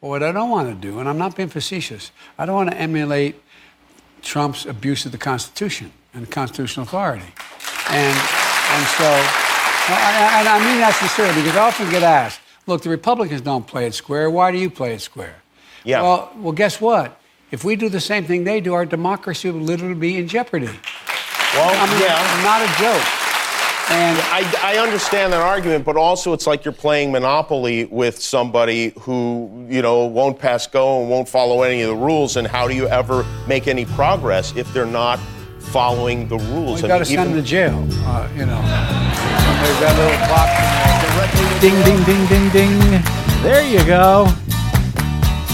But what I don't want to do, and I'm not being facetious, I don't want to emulate Trump's abuse of the Constitution and constitutional authority. And, and so, and I, mean that sincerely because I often get asked, look, the Republicans don't play it square. Why do you play it square? Yeah. Well, well, guess what? If we do the same thing they do, our democracy will literally be in jeopardy. Well, I mean, yeah. not a joke. And I, I understand that argument, but also it's like you're playing Monopoly with somebody who, you know, won't pass go and won't follow any of the rules. And how do you ever make any progress if they're not following the rules? we got to I mean, send them even- to jail. Uh, you know, somebody's got a little clock directly. Ding, ding, ding, ding, ding. There you go.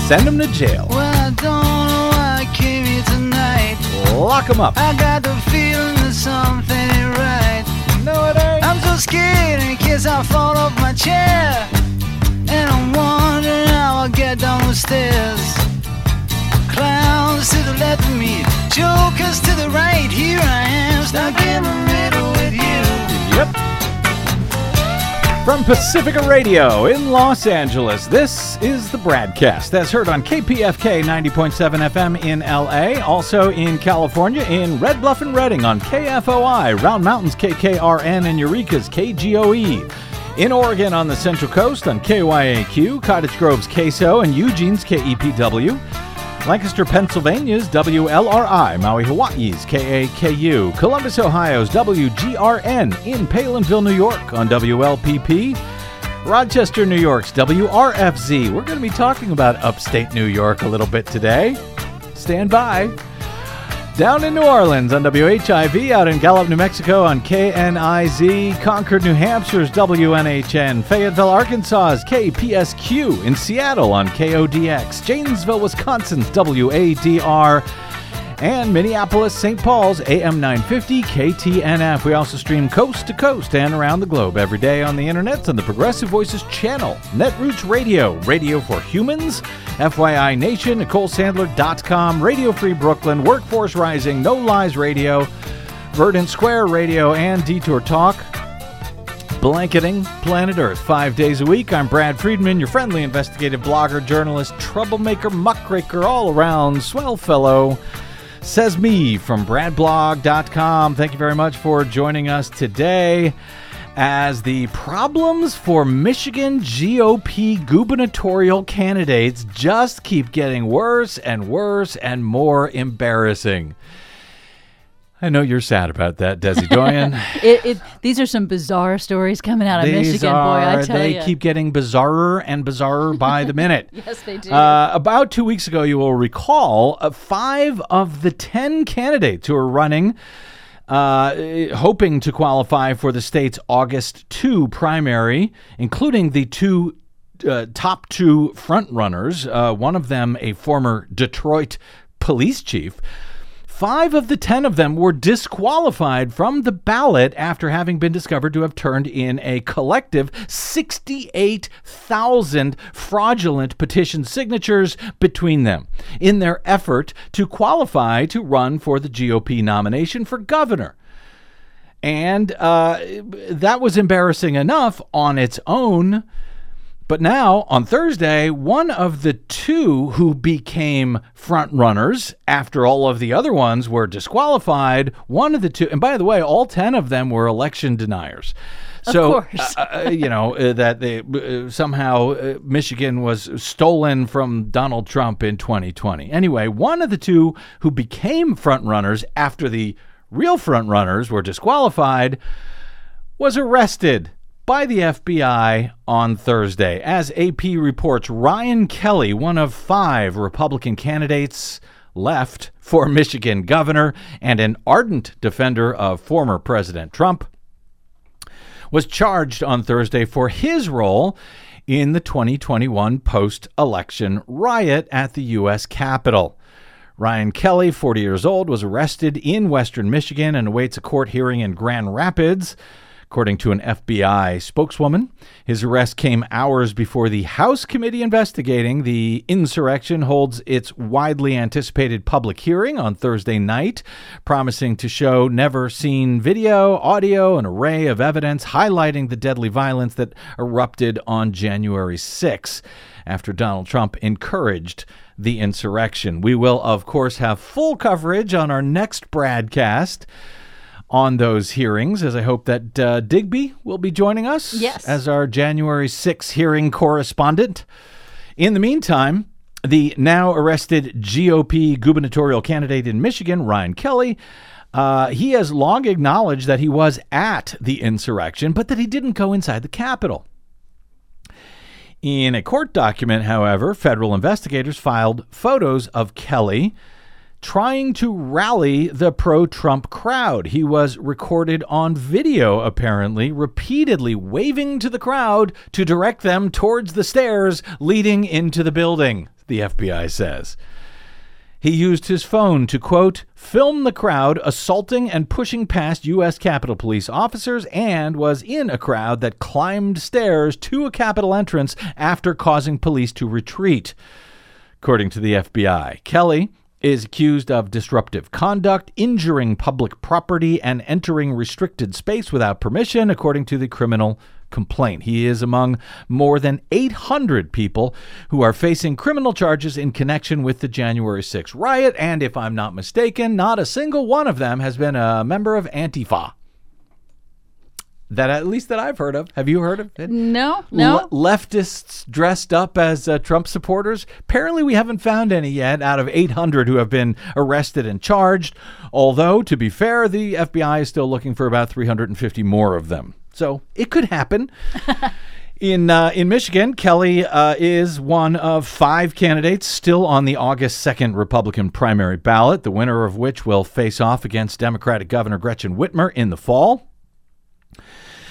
Send them to jail. Well, I don't know why I came here tonight. Lock them up. I got the feeling that something ain't it ain't. I'm so scared in case I fall off my chair. And I'm wondering how I'll get down the stairs. Clowns to the left of me, jokers to the right. Here I am, stuck in the middle with you. Yep. From Pacifica Radio in Los Angeles, this is the BradCast that's heard on KPFK 90.7 FM in LA, also in California in Red Bluff and Redding on KFOI, Round Mountains KKRN, and Eureka's KGOE. In Oregon on the Central Coast on KYAQ, Cottage Grove's KSO, and Eugene's KEPW. Lancaster, Pennsylvania's WLRI, Maui, Hawaii's KAKU, Columbus, Ohio's WGRN, in Palenville, New York on WLPP, Rochester, New York's WRFZ. We're going to be talking about upstate New York a little bit today. Stand by. Down in New Orleans on WHIV, out in Gallup, New Mexico on KNIZ, Concord, New Hampshire's WNHN, Fayetteville, Arkansas's KPSQ, in Seattle on KODX, Janesville, Wisconsin's WADR, and Minneapolis, St. Paul's AM 950 KTNF. We also stream coast to coast and around the globe every day on the internet on the Progressive Voices channel, Netroots Radio, Radio for Humans, FYI Nation, NicoleSandler.com, Radio Free Brooklyn, Workforce Rising, No Lies Radio, Verdant Square Radio, and Detour Talk. Blanketing Planet Earth five days a week. I'm Brad Friedman, your friendly investigative blogger, journalist, troublemaker, muckraker, all around swell fellow. Says me from bradblog.com. Thank you very much for joining us today as the problems for Michigan GOP gubernatorial candidates just keep getting worse and worse and more embarrassing. I know you're sad about that, Desi Doyen. It, it, these are some bizarre stories coming out of These Michigan, boy. I tell they you. keep getting bizarrer and bizarrer by the minute. yes, they do. Uh, about two weeks ago, you will recall, uh, five of the ten candidates who are running, uh, hoping to qualify for the state's August 2 primary, including the two uh, top two frontrunners, uh, one of them a former Detroit police chief. Five of the ten of them were disqualified from the ballot after having been discovered to have turned in a collective 68,000 fraudulent petition signatures between them in their effort to qualify to run for the GOP nomination for governor. And uh, that was embarrassing enough on its own. But now, on Thursday, one of the two who became front runners after all of the other ones were disqualified, one of the two, and by the way, all 10 of them were election deniers. So, course. uh, uh, you know, uh, that they, uh, somehow uh, Michigan was stolen from Donald Trump in 2020. Anyway, one of the two who became front runners after the real front runners were disqualified was arrested by the FBI on Thursday. As AP reports, Ryan Kelly, one of five Republican candidates left for Michigan governor and an ardent defender of former President Trump, was charged on Thursday for his role in the 2021 post election riot at the U.S. Capitol. Ryan Kelly, 40 years old, was arrested in western Michigan and awaits a court hearing in Grand Rapids. According to an FBI spokeswoman, his arrest came hours before the House committee investigating the insurrection holds its widely anticipated public hearing on Thursday night, promising to show never seen video, audio, an array of evidence highlighting the deadly violence that erupted on January 6 after Donald Trump encouraged the insurrection. We will, of course, have full coverage on our next broadcast on those hearings, as I hope that uh, Digby will be joining us Yes. as our January 6 hearing correspondent. In the meantime, the now arrested GOP gubernatorial candidate in Michigan, Ryan Kelly, uh, he has long acknowledged that he was at the insurrection, but that he didn't go inside the Capitol. In a court document, however, federal investigators filed photos of Kelly trying to rally the pro Trump crowd. He was recorded on video, apparently, repeatedly waving to the crowd to direct them towards the stairs leading into the building, the FBI says. He used his phone to, quote, film the crowd assaulting and pushing past U.S. Capitol Police officers and was in a crowd that climbed stairs to a Capitol entrance after causing police to retreat. According to the FBI, Kelly is accused of disruptive conduct, injuring public property, and entering restricted space without permission, according to the criminal complaint. He is among more than 800 people who are facing criminal charges in connection with the January 6th riot, and if I'm not mistaken, not a single one of them has been a member of Antifa. That at least that I've heard of. Have you heard of it? No, no. Le- leftists dressed up as uh, Trump supporters. Apparently, we haven't found any yet out of 800 who have been arrested and charged. Although, to be fair, the FBI is still looking for about 350 more of them. So it could happen. In uh, in Michigan, Kelly uh, is one of five candidates still on the August 2nd Republican primary ballot, the winner of which will face off against Democratic Governor Gretchen Whitmer in the fall.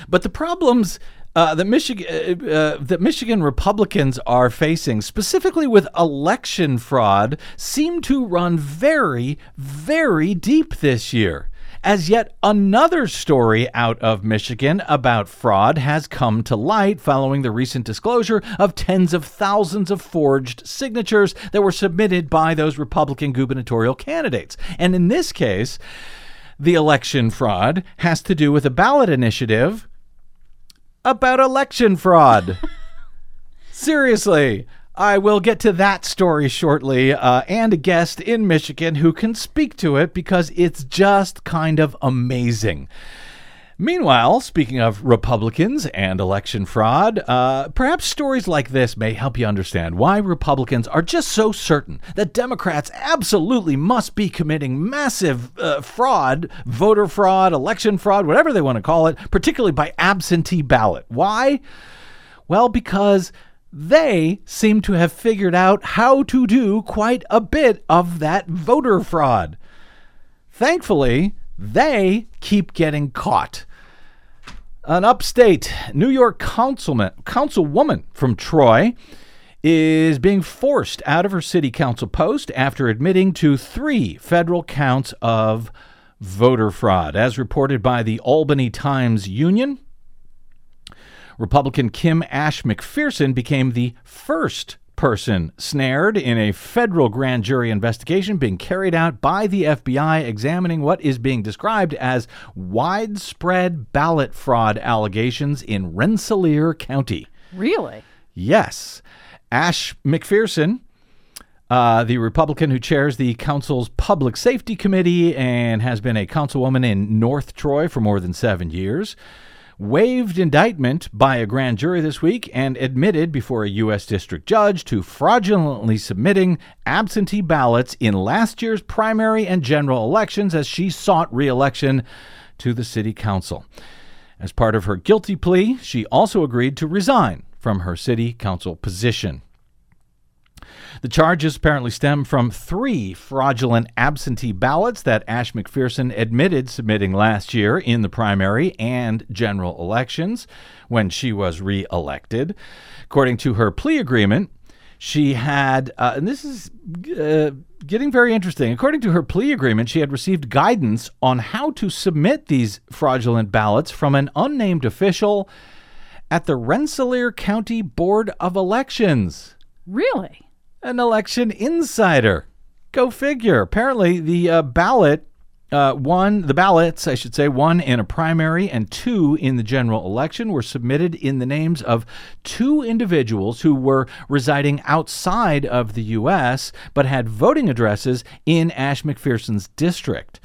But the problems uh, that Michigan uh, that Michigan Republicans are facing, specifically with election fraud, seem to run very, very deep this year. As yet another story out of Michigan about fraud has come to light following the recent disclosure of tens of thousands of forged signatures that were submitted by those Republican gubernatorial candidates. And in this case, the election fraud has to do with a ballot initiative about election fraud. Seriously. I will get to that story shortly, uh, and a guest in Michigan who can speak to it because it's just kind of amazing. Meanwhile, speaking of Republicans and election fraud, uh, perhaps stories like this may help you understand why Republicans are just so certain that Democrats absolutely must be committing massive uh, fraud, voter fraud, election fraud, whatever they want to call it, particularly by absentee ballot. Why? Well, because they seem to have figured out how to do quite a bit of that voter fraud. Thankfully, they keep getting caught. An upstate New York councilman, councilwoman from Troy is being forced out of her city council post after admitting to three federal counts of voter fraud. As reported by the Albany Times Union, Republican Kim Ash McPherson became the first person snared in a federal grand jury investigation being carried out by the FBI examining what is being described as widespread ballot fraud allegations in Rensselaer County. Really? Yes. Ash McPherson, uh, the Republican who chairs the council's Public Safety Committee and has been a councilwoman in North Troy for more than seven years, waived indictment by a grand jury this week and admitted before a U.S. district judge to fraudulently submitting absentee ballots in last year's primary and general elections as she sought re election to the city council. As part of her guilty plea, she also agreed to resign from her city council position. The charges apparently stem from three fraudulent absentee ballots that Ash McPherson admitted submitting last year in the primary and general elections when she was reelected. According to her plea agreement, She had, uh, and this is uh, getting very interesting. According to her plea agreement, she had received guidance on how to submit these fraudulent ballots from an unnamed official at the Rensselaer County Board of Elections Really? An election insider. Go figure. Apparently, the uh, ballot, uh, one, the ballots, I should say, one in a primary and two in the general election were submitted in the names of two individuals who were residing outside of the U.S. but had voting addresses in Ash McPherson's district.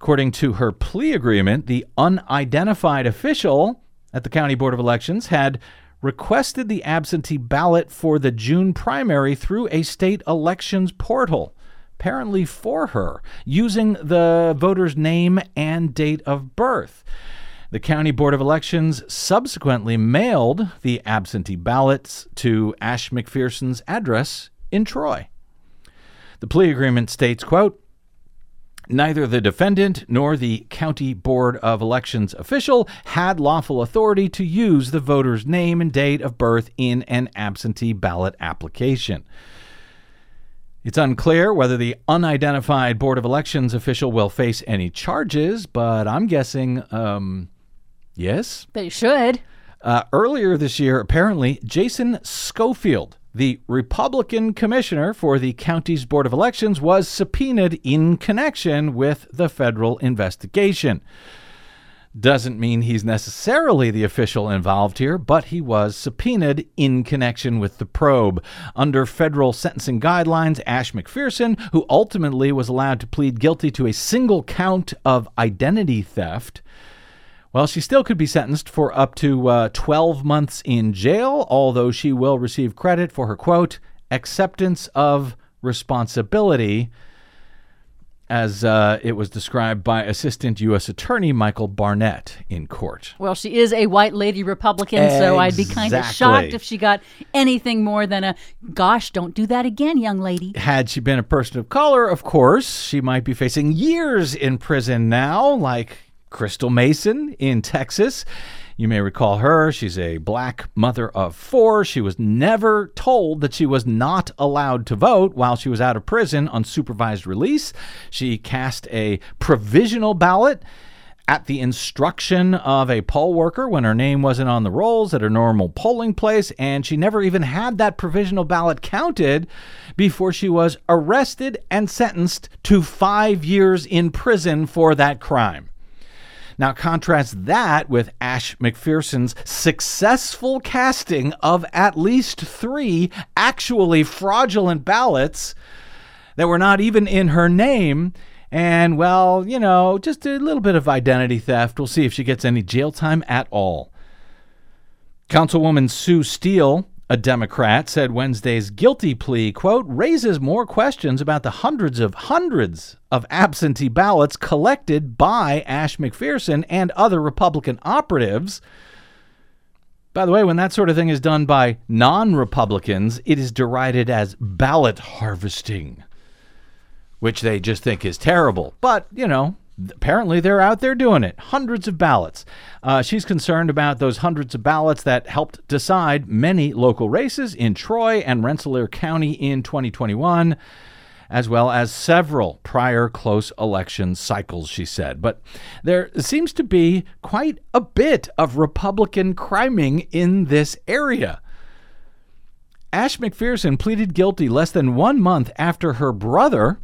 According to her plea agreement, the unidentified official at the County Board of Elections had requested the absentee ballot for the June primary through a state elections portal, apparently for her, using the voter's name and date of birth. The County Board of Elections subsequently mailed the absentee ballots to Ash McPherson's address in Troy. The plea agreement states, quote, Neither the defendant nor the County Board of Elections official had lawful authority to use the voter's name and date of birth in an absentee ballot application. It's unclear whether the unidentified Board of Elections official will face any charges, but I'm guessing, um, yes. They should. Uh, earlier this year, apparently, Jason Schofield, the Republican commissioner for the county's Board of Elections, was subpoenaed in connection with the federal investigation. Doesn't mean he's necessarily the official involved here, but he was subpoenaed in connection with the probe. Under federal sentencing guidelines, Ash McPherson, who ultimately was allowed to plead guilty to a single count of identity theft, well, she still could be sentenced for up to uh, 12 months in jail, although she will receive credit for her quote, acceptance of responsibility, as uh, it was described by Assistant U.S. Attorney Michael Barnett in court. Well, she is a white lady Republican, so I'd be kind of shocked if she got anything more than a gosh, don't do that again, young lady. Had she been a person of color, of course, she might be facing years in prison now, like Crystal Mason in Texas. You may recall her. She's a black mother of four. She was never told that she was not allowed to vote while she was out of prison on supervised release. She cast a provisional ballot at the instruction of a poll worker when her name wasn't on the rolls at her normal polling place, and she never even had that provisional ballot counted before she was arrested and sentenced to five years in prison for that crime. Now, contrast that with Ash McPherson's successful casting of at least three actually fraudulent ballots that were not even in her name. And, well, you know, just a little bit of identity theft. We'll see if she gets any jail time at all. Councilwoman Sue Steele, a Democrat, said Wednesday's guilty plea, quote, raises more questions about the hundreds of hundreds of absentee ballots collected by Ash McPherson and other Republican operatives. By the way, when that sort of thing is done by non Republicans, it is derided as ballot harvesting, which they just think is terrible. But, you know, apparently they're out there doing it. Hundreds of ballots. Uh, she's concerned about those hundreds of ballots that helped decide many local races in Troy and Rensselaer County in 2021 as well as several prior close election cycles, she said. But there seems to be quite a bit of Republican criming in this area. Ash McPherson pleaded guilty less than one month after her brother,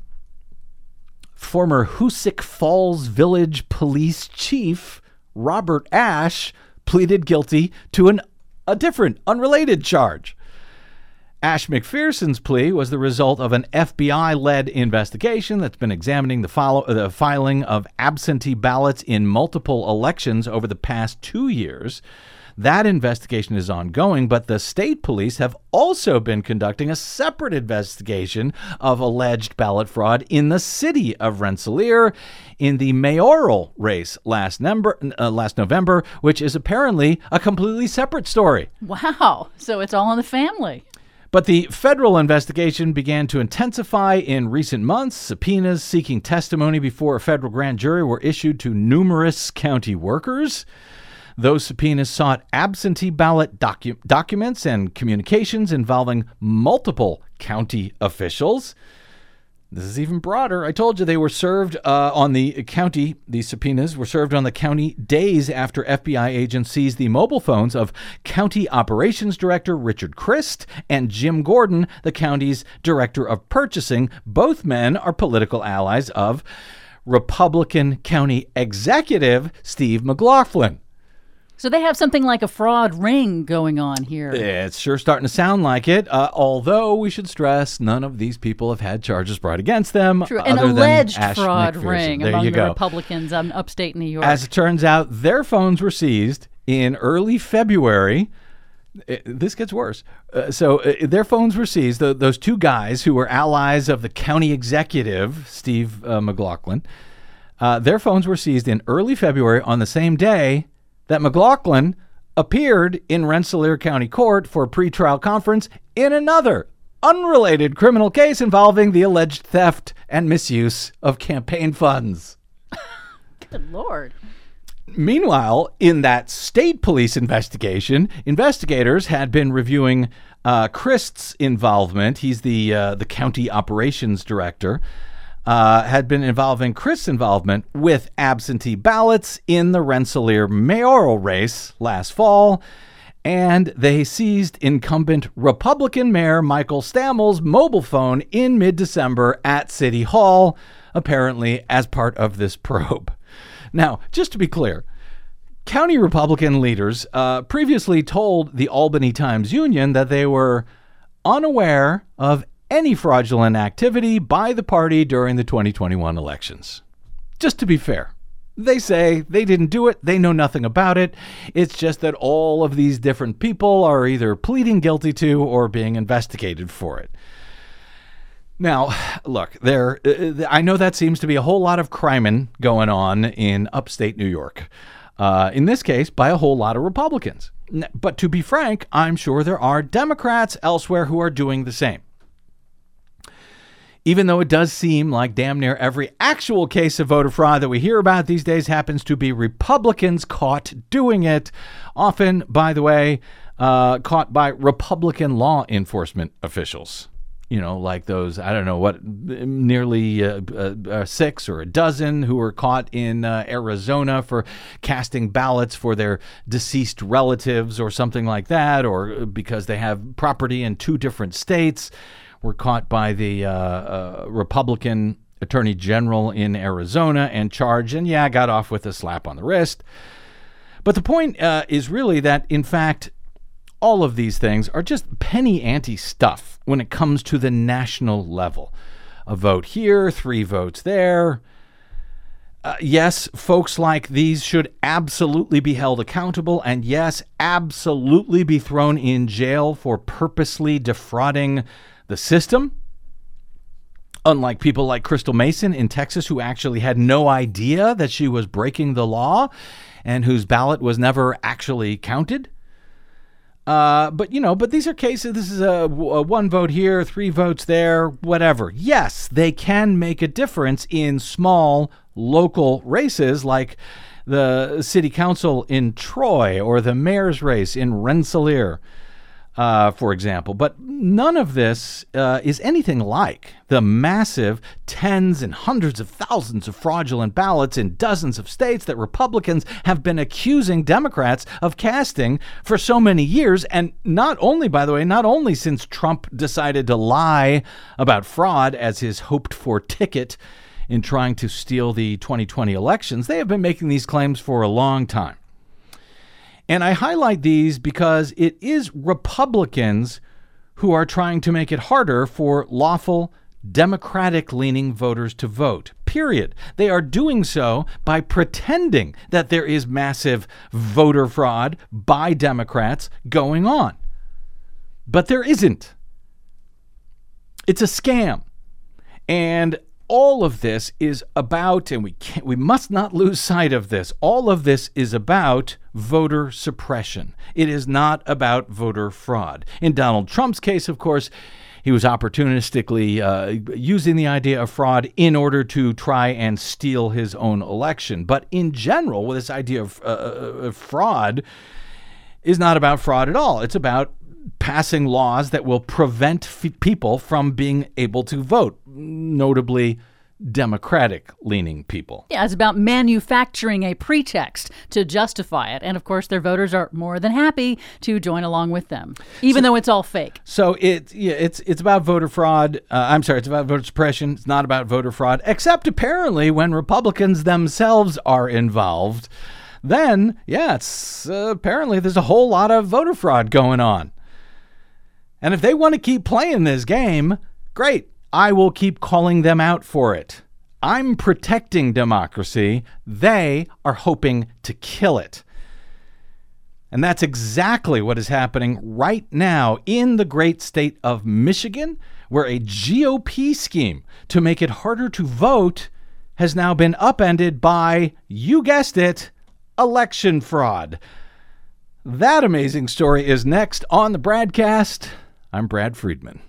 former Hoosick Falls Village Police Chief Robert Ash, pleaded guilty to an, a different, unrelated charge. Ash McPherson's plea was the result of an FBI led investigation that's been examining the, follow- uh, the filing of absentee ballots in multiple elections over the past two years. That investigation is ongoing, but the state police have also been conducting a separate investigation of alleged ballot fraud in the city of Rensselaer in the mayoral race last, number, uh, last November, which is apparently a completely separate story. Wow. So it's all in the family. But the federal investigation began to intensify in recent months. Subpoenas seeking testimony before a federal grand jury were issued to numerous county workers. Those subpoenas sought absentee ballot docu- documents and communications involving multiple county officials. This is even broader. I told you they were served uh, on the county, these subpoenas were served on the county days after FBI agents seized the mobile phones of County Operations Director Richard Christ and Jim Gordon, the county's Director of Purchasing. Both men are political allies of Republican County Executive Steve McLaughlin. So they have something like a fraud ring going on here. It's sure starting to sound like it, uh, although we should stress none of these people have had charges brought against them. True. An other than alleged fraud McPherson. ring There among the go. Republicans um, upstate New York. As it turns out, their phones were seized in early February. Uh, This gets worse. Uh, so uh, their phones were seized. Th- those two guys who were allies of the county executive, Steve uh, McLaughlin, uh, their phones were seized in early February on the same day that McLaughlin appeared in Rensselaer County Court for a pretrial conference in another unrelated criminal case involving the alleged theft and misuse of campaign funds. Good Lord. Meanwhile, in that state police investigation, investigators had been reviewing uh, Christ's involvement. He's the uh, the county operations director. Uh, had been involving Chris' involvement with absentee ballots in the Rensselaer mayoral race last fall, and they seized incumbent Republican Mayor Michael Stammel's mobile phone in mid-December at City Hall, apparently as part of this probe. Now, just to be clear, county Republican leaders uh, previously told the Albany Times Union that they were unaware of any fraudulent activity by the party during the 2021 elections. Just to be fair, they say they didn't do it, they know nothing about it. It's just that all of these different people are either pleading guilty to or being investigated for it. Now, look, there. Uh, I know that seems to be a whole lot of criming going on in upstate New York. Uh, in this case, by a whole lot of Republicans. But to be frank, I'm sure there are Democrats elsewhere who are doing the same. Even though it does seem like damn near every actual case of voter fraud that we hear about these days happens to be Republicans caught doing it, often, by the way, uh, caught by Republican law enforcement officials. You know, like those, I don't know what, nearly uh, uh, uh, six or a dozen who were caught in uh, Arizona for casting ballots for their deceased relatives or something like that, or because they have property in two different states, were caught by the uh, uh, Republican Attorney General in Arizona and charged, and yeah, got off with a slap on the wrist. But the point uh, is really that, in fact, all of these things are just penny ante stuff when it comes to the national level. A vote here, three votes there. Uh, yes, folks like these should absolutely be held accountable, and yes, absolutely be thrown in jail for purposely defrauding the system. Unlike people like Crystal Mason in Texas, who actually had no idea that she was breaking the law and whose ballot was never actually counted. Uh, but you know, but these are cases. This is a, a one vote here, three votes there, whatever. Yes, they can make a difference in small local races like the city council in Troy or the mayor's race in Rensselaer, uh, for example. But none of this uh, is anything like the massive tens and hundreds of thousands of fraudulent ballots in dozens of states that Republicans have been accusing Democrats of casting for so many years. And not only, by the way, not only since Trump decided to lie about fraud as his hoped for ticket in trying to steal the 2020 elections, they have been making these claims for a long time. And I highlight these because it is Republicans who are trying to make it harder for lawful, Democratic leaning voters to vote. Period. They are doing so by pretending that there is massive voter fraud by Democrats going on. But there isn't. It's a scam. And all of this is about, and we can't, we must not lose sight of this. All of this is about voter suppression. It is not about voter fraud. In Donald Trump's case, of course, he was opportunistically uh, using the idea of fraud in order to try and steal his own election. But in general, this idea of, uh, of fraud, is not about fraud at all. It's about passing laws that will prevent f- people from being able to vote, notably Democratic leaning people. Yeah, it's about manufacturing a pretext to justify it. And of course, their voters are more than happy to join along with them, even though it's all fake. So it yeah, it's it's about voter fraud. Uh, I'm sorry, it's about voter suppression. It's not about voter fraud, except apparently when Republicans themselves are involved. Then, yeah, it's uh, apparently there's a whole lot of voter fraud going on. And if they want to keep playing this game, great. I will keep calling them out for it. I'm protecting democracy. They are hoping to kill it. And that's exactly what is happening right now in the great state of Michigan, where a GOP scheme to make it harder to vote has now been upended by, you guessed it, election fraud. That amazing story is next on the BradCast. I'm Brad Friedman.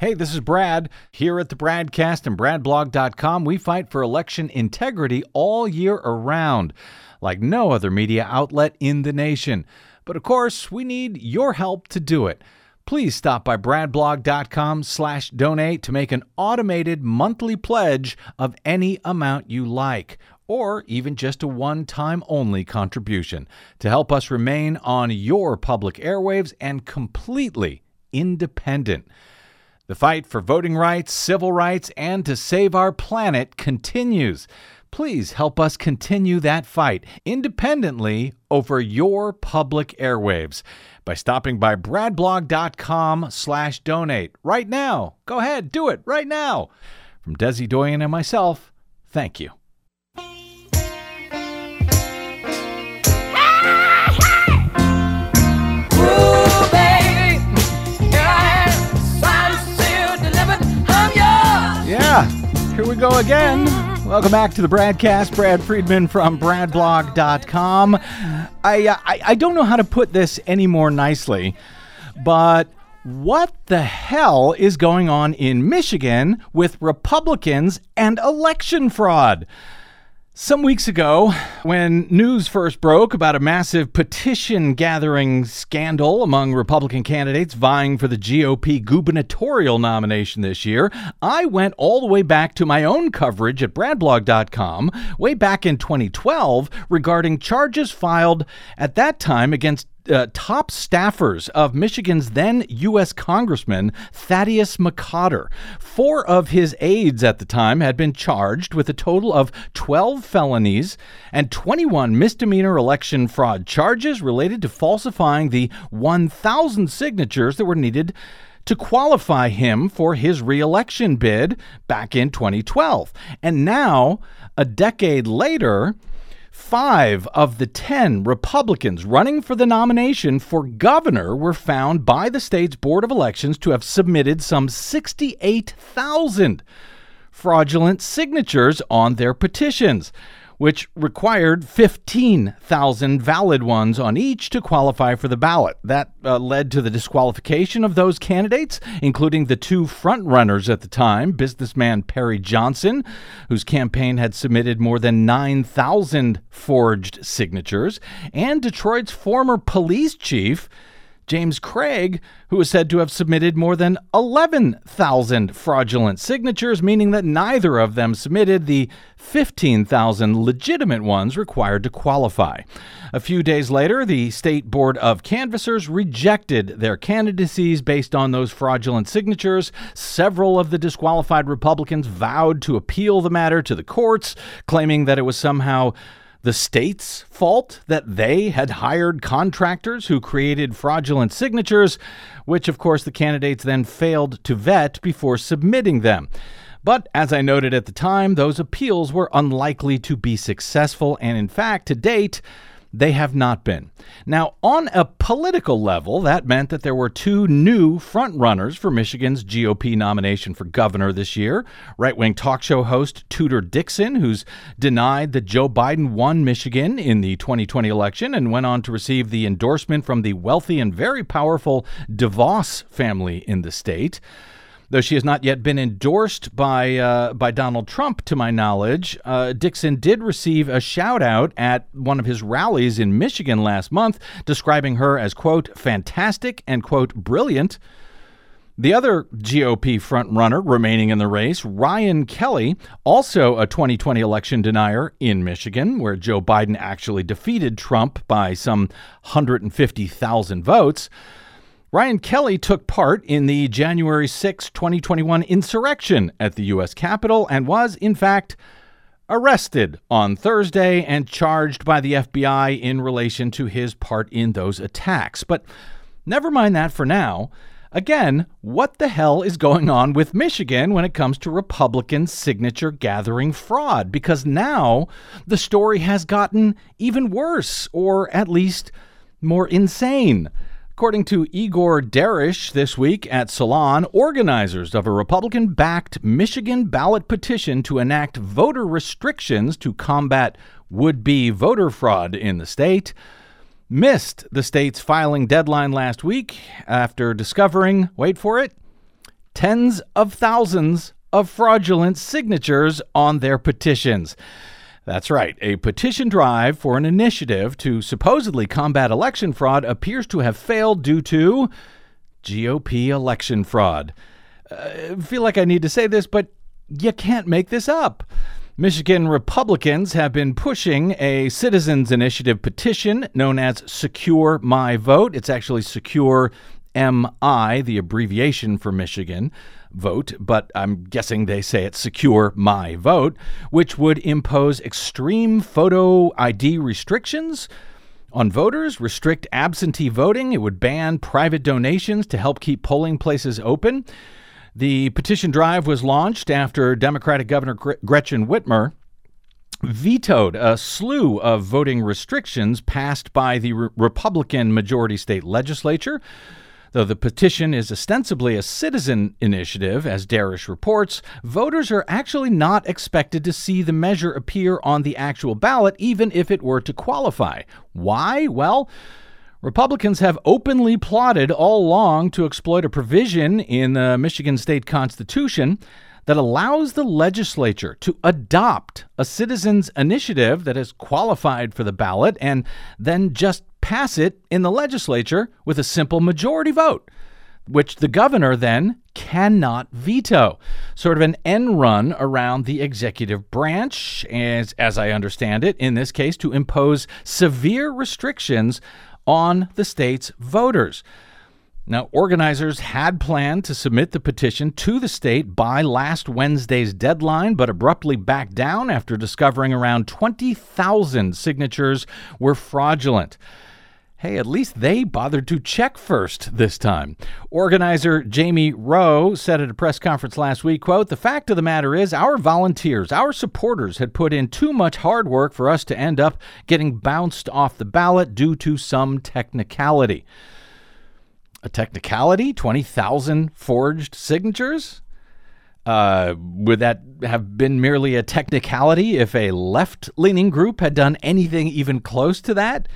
Hey, this is Brad. Here at the Bradcast and BradBlog.com, we fight for election integrity all year around, like no other media outlet in the nation. But of course, we need your help to do it. Please stop by bradblog.com slash donate to make an automated monthly pledge of any amount you like, or even just a one-time only contribution to help us remain on your public airwaves and completely independent. The fight for voting rights, civil rights, and to save our planet continues. Please help us continue that fight independently over your public airwaves by stopping by bradblog.com slash donate right now. Go ahead, do it right now. From Desi Doyen and myself, thank you. Yeah, here we go again. Welcome back to the BradCast. Brad Friedman from BradBlog.com. I, uh, I I don't know how to put this any more nicely, but what the hell is going on in Michigan with Republicans and election fraud? Some weeks ago, when news first broke about a massive petition gathering scandal among Republican candidates vying for the GOP gubernatorial nomination this year, I went all the way back to my own coverage at bradblog.com way back in 2012 regarding charges filed at that time against uh, top staffers of Michigan's then U.S. Congressman Thaddeus McCotter. Four of his aides at the time had been charged with a total of 12 felonies and 21 misdemeanor election fraud charges related to falsifying the 1,000 signatures that were needed to qualify him for his reelection bid back in 2012. And now, a decade later, Five of the 10 Republicans running for the nomination for governor were found by the state's Board of Elections to have submitted some 68,000 fraudulent signatures on their petitions, which required 15,000 valid ones on each to qualify for the ballot. That uh, led to the disqualification of those candidates, including the two frontrunners at the time businessman Perry Johnson, whose campaign had submitted more than 9,000 forged signatures, and Detroit's former police chief. James Craig, who is said to have submitted more than 11,000 fraudulent signatures, meaning that neither of them submitted the 15,000 legitimate ones required to qualify. A few days later, the State Board of Canvassers rejected their candidacies based on those fraudulent signatures. Several of the disqualified Republicans vowed to appeal the matter to the courts, claiming that it was somehow the state's fault that they had hired contractors who created fraudulent signatures, which of course the candidates then failed to vet before submitting them. But as I noted at the time, those appeals were unlikely to be successful, and in fact, to date, they have not been. Now, on a political level, that meant that there were two new frontrunners for Michigan's GOP nomination for governor this year. Right wing talk show host Tudor Dixon, who's denied that Joe Biden won Michigan in the 2020 election and went on to receive the endorsement from the wealthy and very powerful DeVos family in the state. Though she has not yet been endorsed by uh, by Donald Trump, to my knowledge, uh, Dixon did receive a shout out at one of his rallies in Michigan last month, describing her as quote fantastic and quote brilliant. The other GOP frontrunner remaining in the race, Ryan Kelly, also a 2020 election denier in Michigan, where Joe Biden actually defeated Trump by some 150,000 votes. Ryan Kelly took part in the January 6, 2021 insurrection at the U.S. Capitol and was, in fact, arrested on Thursday and charged by the FBI in relation to his part in those attacks. But never mind that for now. Again, what the hell is going on with Michigan when it comes to Republican signature gathering fraud? Because now the story has gotten even worse, or at least more insane. According to Igor Derysh this week at Salon, organizers of a Republican backed Michigan ballot petition to enact voter restrictions to combat would be voter fraud in the state missed the state's filing deadline last week after discovering, wait for it, tens of thousands of fraudulent signatures on their petitions. That's right. A petition drive for an initiative to supposedly combat election fraud appears to have failed due to GOP election fraud. Uh, I feel like I need to say this, but you can't make this up. Michigan Republicans have been pushing a citizens initiative petition known as Secure My Vote. It's actually Secure MI, the abbreviation for Michigan vote, but I'm guessing they say it's secure my vote, which would impose extreme photo ID restrictions on voters, restrict absentee voting. It would ban private donations to help keep polling places open. The petition drive was launched after Democratic Governor Gretchen Whitmer vetoed a slew of voting restrictions passed by the Republican majority state legislature. Though the petition is ostensibly a citizen initiative, as Derysh reports, voters are actually not expected to see the measure appear on the actual ballot, even if it were to qualify. Why? Well, Republicans have openly plotted all along to exploit a provision in the Michigan state constitution that allows the legislature to adopt a citizen's initiative that is qualified for the ballot and then just pass it in the legislature with a simple majority vote, which the governor then cannot veto. Sort of an end run around the executive branch, as, as I understand it, in this case, to impose severe restrictions on the state's voters. Now, organizers had planned to submit the petition to the state by last Wednesday's deadline, but abruptly backed down after discovering around 20,000 signatures were fraudulent. Hey, at least they bothered to check first this time. Organizer Jamie Rowe said at a press conference last week, quote, "The fact of the matter is our volunteers, our supporters had put in too much hard work for us to end up getting bounced off the ballot due to some technicality." A technicality? 20,000 forged signatures? Uh, would that have been merely a technicality if a left leaning group had done anything even close to that?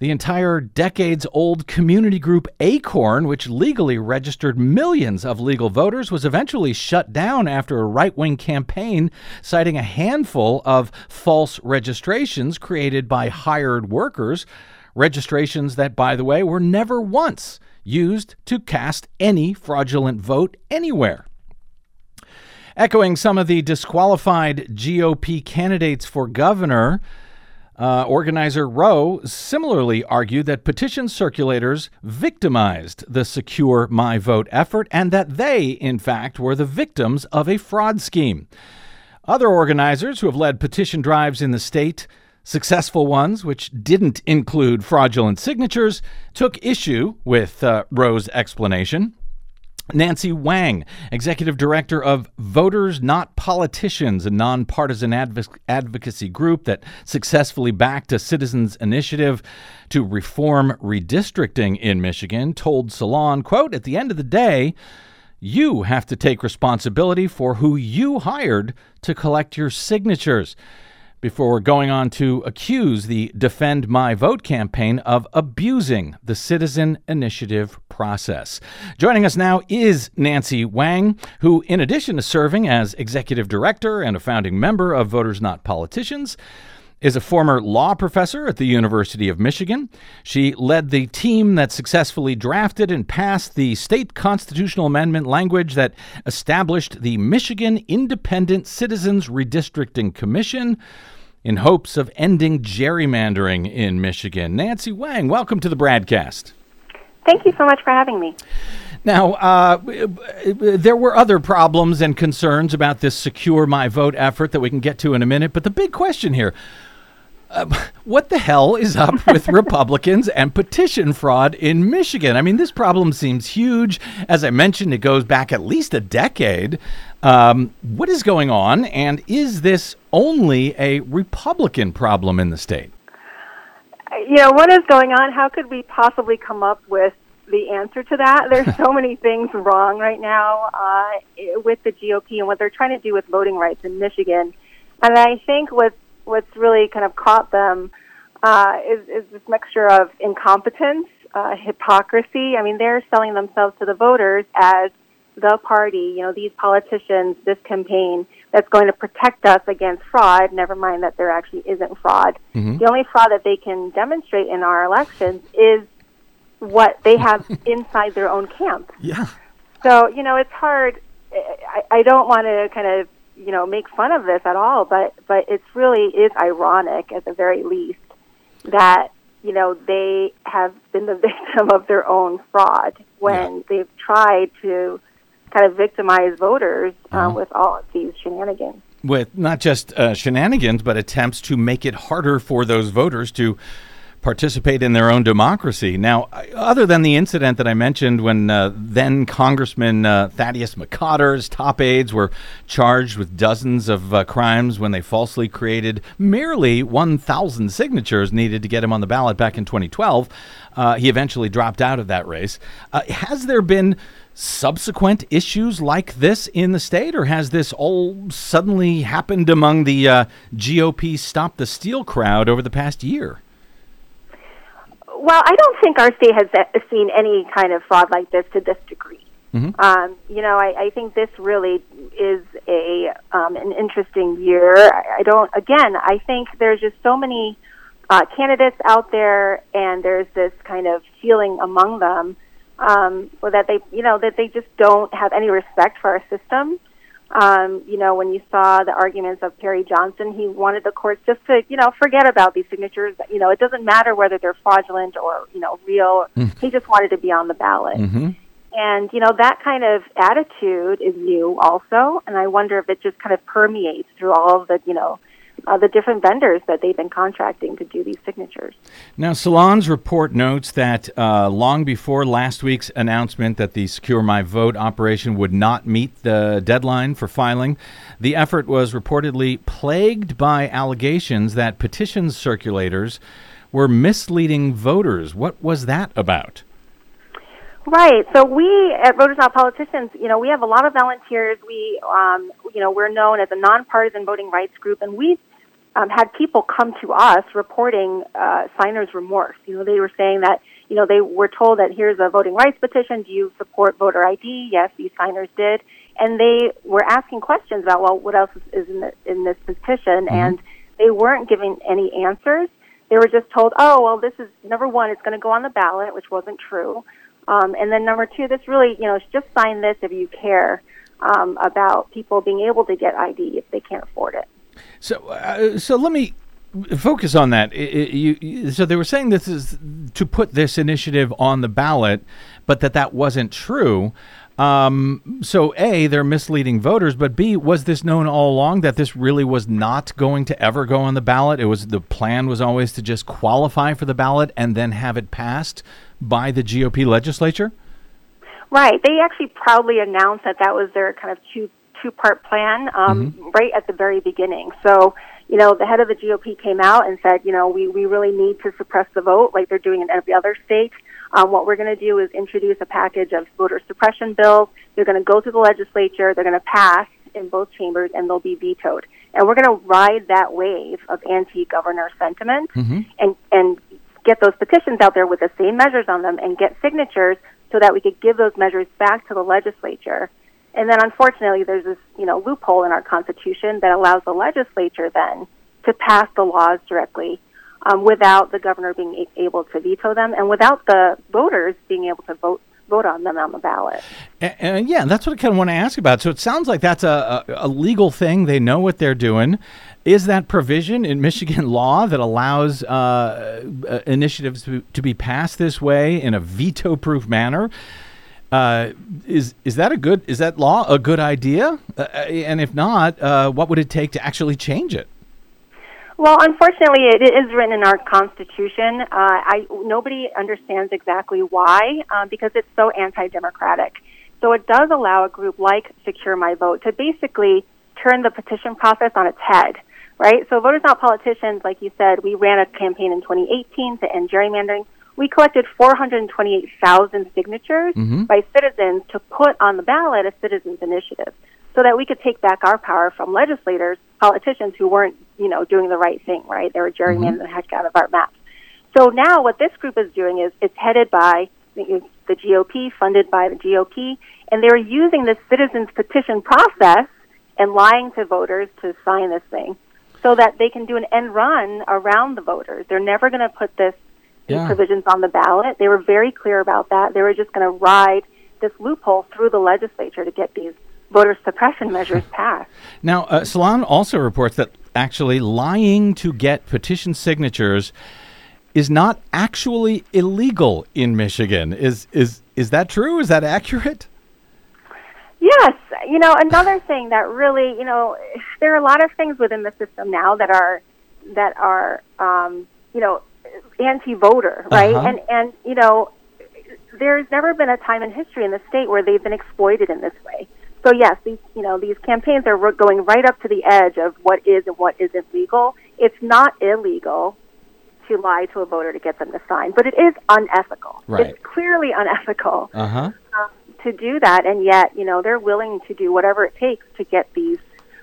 The entire decades old community group Acorn, which legally registered millions of legal voters, was eventually shut down after a right wing campaign citing a handful of false registrations created by hired workers. Registrations that, by the way, were never once used to cast any fraudulent vote anywhere. Echoing some of the disqualified GOP candidates for governor, uh, organizer Rowe similarly argued that petition circulators victimized the Secure My Vote effort and that they, in fact, were the victims of a fraud scheme. Other organizers who have led petition drives in the state, successful ones which didn't include fraudulent signatures, took issue with uh, Rowe's explanation. Nancy Wang, Executive Director of Voters Not Politicians, a nonpartisan adv- advocacy group that successfully backed a citizens' initiative to reform redistricting in Michigan, told Salon, quote, at the end of the day, you have to take responsibility for who you hired to collect your signatures before going on to accuse the Defend My Vote campaign of abusing the citizen initiative process. Joining us now is Nancy Wang, who, in addition to serving as executive director and a founding member of Voters Not Politicians, is a former law professor at the University of Michigan. She led the team that successfully drafted and passed the state constitutional amendment language that established the Michigan Independent Citizens Redistricting Commission in hopes of ending gerrymandering in Michigan. Nancy Wang, welcome to the BradCast. Thank you so much for having me. Now, uh, there were other problems and concerns about this Secure My Vote effort that we can get to in a minute, but the big question here uh, what the hell is up with Republicans and petition fraud in Michigan? I mean, this problem seems huge. As I mentioned, it goes back at least a decade. Um, what is going on, and is this only a Republican problem in the state? You know, what is going on? How could we possibly come up with the answer to that? There's so many things wrong right now uh, with the GOP and what they're trying to do with voting rights in Michigan. And I think what what's really kind of caught them uh, is, is this mixture of incompetence, uh, hypocrisy. I mean, they're selling themselves to the voters as the party, you know, these politicians, this campaign that's going to protect us against fraud, never mind that there actually isn't fraud. Mm-hmm. The only fraud that they can demonstrate in our elections is what they have inside their own camp. Yeah. So, you know, it's hard. I, I don't want to kind of you know make fun of this at all, but but it's really is ironic at the very least that you know they have been the victim of their own fraud when yeah. they've tried to kind of victimize voters um, uh-huh. with all of these shenanigans. With not just uh, shenanigans, but attempts to make it harder for those voters to participate in their own democracy. Now, other than the incident that I mentioned when uh, then Congressman uh, Thaddeus McCotter's top aides were charged with dozens of uh, crimes when they falsely created merely 1,000 signatures needed to get him on the ballot back in 2012, uh, he eventually dropped out of that race. Uh, has there been subsequent issues like this in the state, or has this all suddenly happened among the uh, GOP Stop the Steal crowd over the past year? Well, I don't think our state has seen any kind of fraud like this to this degree. Mm-hmm. Um, you know, I, I think this really is a um, an interesting year. I, I don't. Again, I think there's just so many uh, candidates out there, and there's this kind of feeling among them um, that they, you know, that they just don't have any respect for our system. Um, you know, when you saw the arguments of Perry Johnson, he wanted the courts just to, you know, forget about these signatures. You know, it doesn't matter whether they're fraudulent or, you know, real. Mm. He just wanted to be on the ballot. Mm-hmm. And, you know, that kind of attitude is new also. And I wonder if it just kind of permeates through all of the, you know, uh, the different vendors that they've been contracting to do these signatures. Now, Salon's report notes that uh, long before last week's announcement that the Secure My Vote operation would not meet the deadline for filing, the effort was reportedly plagued by allegations that petition circulators were misleading voters. What was that about? Right. So we at Voters Not Politicians, you know, we have a lot of volunteers. We, um, you know, we're known as a nonpartisan voting rights group, and we um, had people come to us reporting uh, signers' remorse. You know, they were saying that, you know, they were told that here's a voting rights petition. Do you support voter ID? Yes, these signers did, and they were asking questions about, well, what else is in, the, in this petition, mm-hmm. and they weren't giving any answers. They were just told, oh, well, this is number one, it's going to go on the ballot, which wasn't true. Um, and then number two, this really, you know, just sign this if you care um, about people being able to get ID if they can't afford it. So, uh, so let me focus on that. It, it, you, so they were saying this is to put this initiative on the ballot, but that that wasn't true. Um, so A, they're misleading voters, but B, was this known all along that this really was not going to ever go on the ballot? It was the plan was always to just qualify for the ballot and then have it passed by the GOP legislature? Right. They actually proudly announced that that was their kind of two two part plan um, right at the very beginning. So, you know, the head of the GOP came out and said, you know, we, we really need to suppress the vote like they're doing in every other state. Um, what we're going to do is introduce a package of voter suppression bills. They're going to go through the legislature. They're going to pass in both chambers and they'll be vetoed. And we're going to ride that wave of anti-governor sentiment and, and get those petitions out there with the same measures on them and get signatures so that we could give those measures back to the legislature. And then unfortunately there's this, you know, loophole in our constitution that allows the legislature then to pass the laws directly um, without the governor being able to veto them and without the voters being able to vote vote on them on the ballot. And, and yeah, that's what I kind of want to ask about. So it sounds like that's a, a, a legal thing. They know what they're doing. Is that provision in Michigan law that allows uh, uh, initiatives to, to be passed this way in a veto-proof manner? Uh, is is that a good is that law a good idea? Uh, and if not, uh, what would it take to actually change it? Well, unfortunately, it is written in our Constitution. Uh, I nobody understands exactly why, because it's so anti-democratic. So it does allow a group like Secure My Vote to basically turn the petition process on its head, right? So voters not politicians, like you said, we ran a campaign in 2018 to end gerrymandering. We collected 428,000 signatures mm-hmm. by citizens to put on the ballot a citizens initiative so that we could take back our power from legislators, politicians who weren't, you know, doing the right thing, right? They were gerrymandering mm-hmm. the heck out of our maps. So now what this group is doing is it's headed by the the GOP, funded by the GOP, and they're using this citizens petition process and lying to voters to sign this thing so that they can do an end run around the voters. They're never going to put this Yeah. provisions on the ballot. They were very clear about that. They were just going to ride this loophole through the legislature to get these voter suppression measures passed. Now, uh, Salon also reports that actually lying to get petition signatures is not actually illegal in Michigan. Is is is that true? Is that accurate? Yes, you know, another thing that really, you know, there are a lot of things within the system now that are that are, um, you know, anti-voter, right? Uh-huh. And and you know, there's never been a time in history in the state where they've been exploited in this way. So yes, these you know these campaigns are going right up to the edge of what is and what isn't legal. It's not illegal to lie to a voter to get them to sign, but it is unethical. Right. It's clearly unethical Uh huh. um, to do that, and yet you know they're willing to do whatever it takes to get these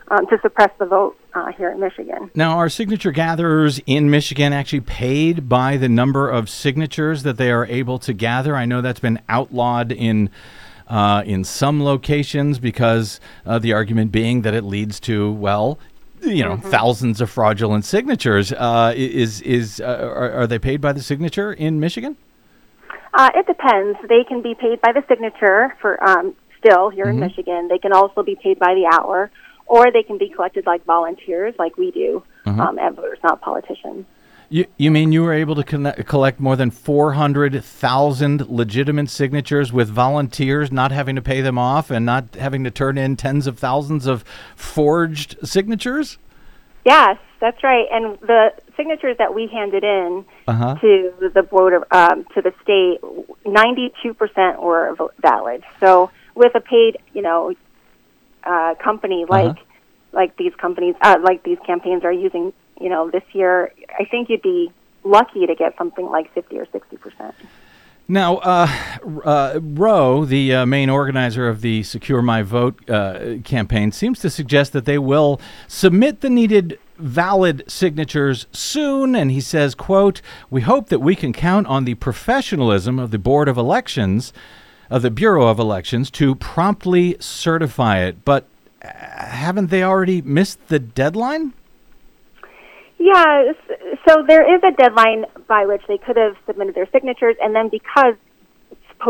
um, to suppress the vote uh, here in Michigan. Now, are signature gatherers in Michigan actually paid by the number of signatures that they are able to gather? I know that's been outlawed in uh, in some locations because uh, the argument being that it leads to well. You know, thousands of fraudulent signatures. Uh, is is uh, are, are they paid by the signature in Michigan? Uh, it depends. They can be paid by the signature for um, still here in Michigan. They can also be paid by the hour, or they can be collected like volunteers, like we do um, at Voters Not Politicians. You, you mean you were able to connect, collect more than 400,000 legitimate signatures with volunteers not having to pay them off and not having to turn in tens of thousands of forged signatures? Yes, that's right. And the signatures that we handed in Uh-huh. to the board of, um, to the state, ninety-two percent were valid. So with a paid, you know, uh, company like like these companies, uh, like these campaigns are using, you know, this year, I think you'd be lucky to get something like fifty or sixty percent. Now, uh, uh, Roe, the uh, main organizer of the Secure My Vote uh, campaign, seems to suggest that they will submit the needed valid signatures soon and he says quote we hope that we can count on the professionalism of the board of elections of the bureau of elections to promptly certify it but uh, haven't they already missed the deadline Yeah, so there is a deadline by which they could have submitted their signatures, and then because